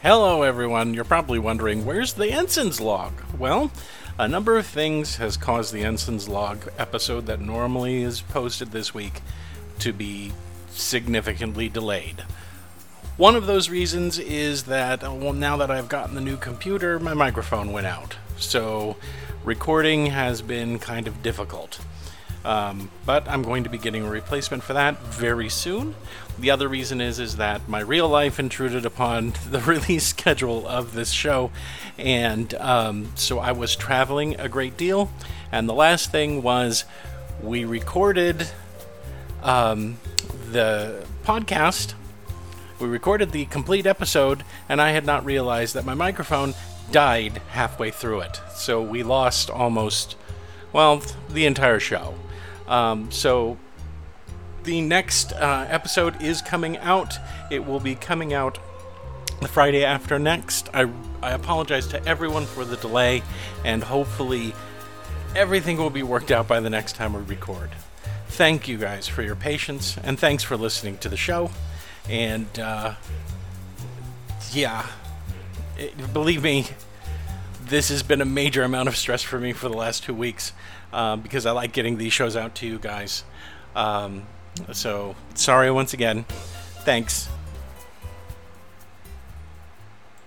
Hello, everyone. You're probably wondering, where's the Ensign's log? Well, a number of things has caused the Ensign's log episode that normally is posted this week to be significantly delayed. One of those reasons is that uh, well, now that I've gotten the new computer, my microphone went out. So recording has been kind of difficult. Um, but I'm going to be getting a replacement for that very soon. The other reason is is that my real life intruded upon the release schedule of this show, and um, so I was traveling a great deal. And the last thing was we recorded um, the podcast. We recorded the complete episode, and I had not realized that my microphone died halfway through it. So we lost almost, well, the entire show. Um, so the next uh, episode is coming out. It will be coming out the Friday after next. I, I apologize to everyone for the delay, and hopefully everything will be worked out by the next time we record. Thank you guys for your patience, and thanks for listening to the show. And uh, yeah, it, believe me, this has been a major amount of stress for me for the last two weeks um, because I like getting these shows out to you guys. Um, so sorry once again. Thanks.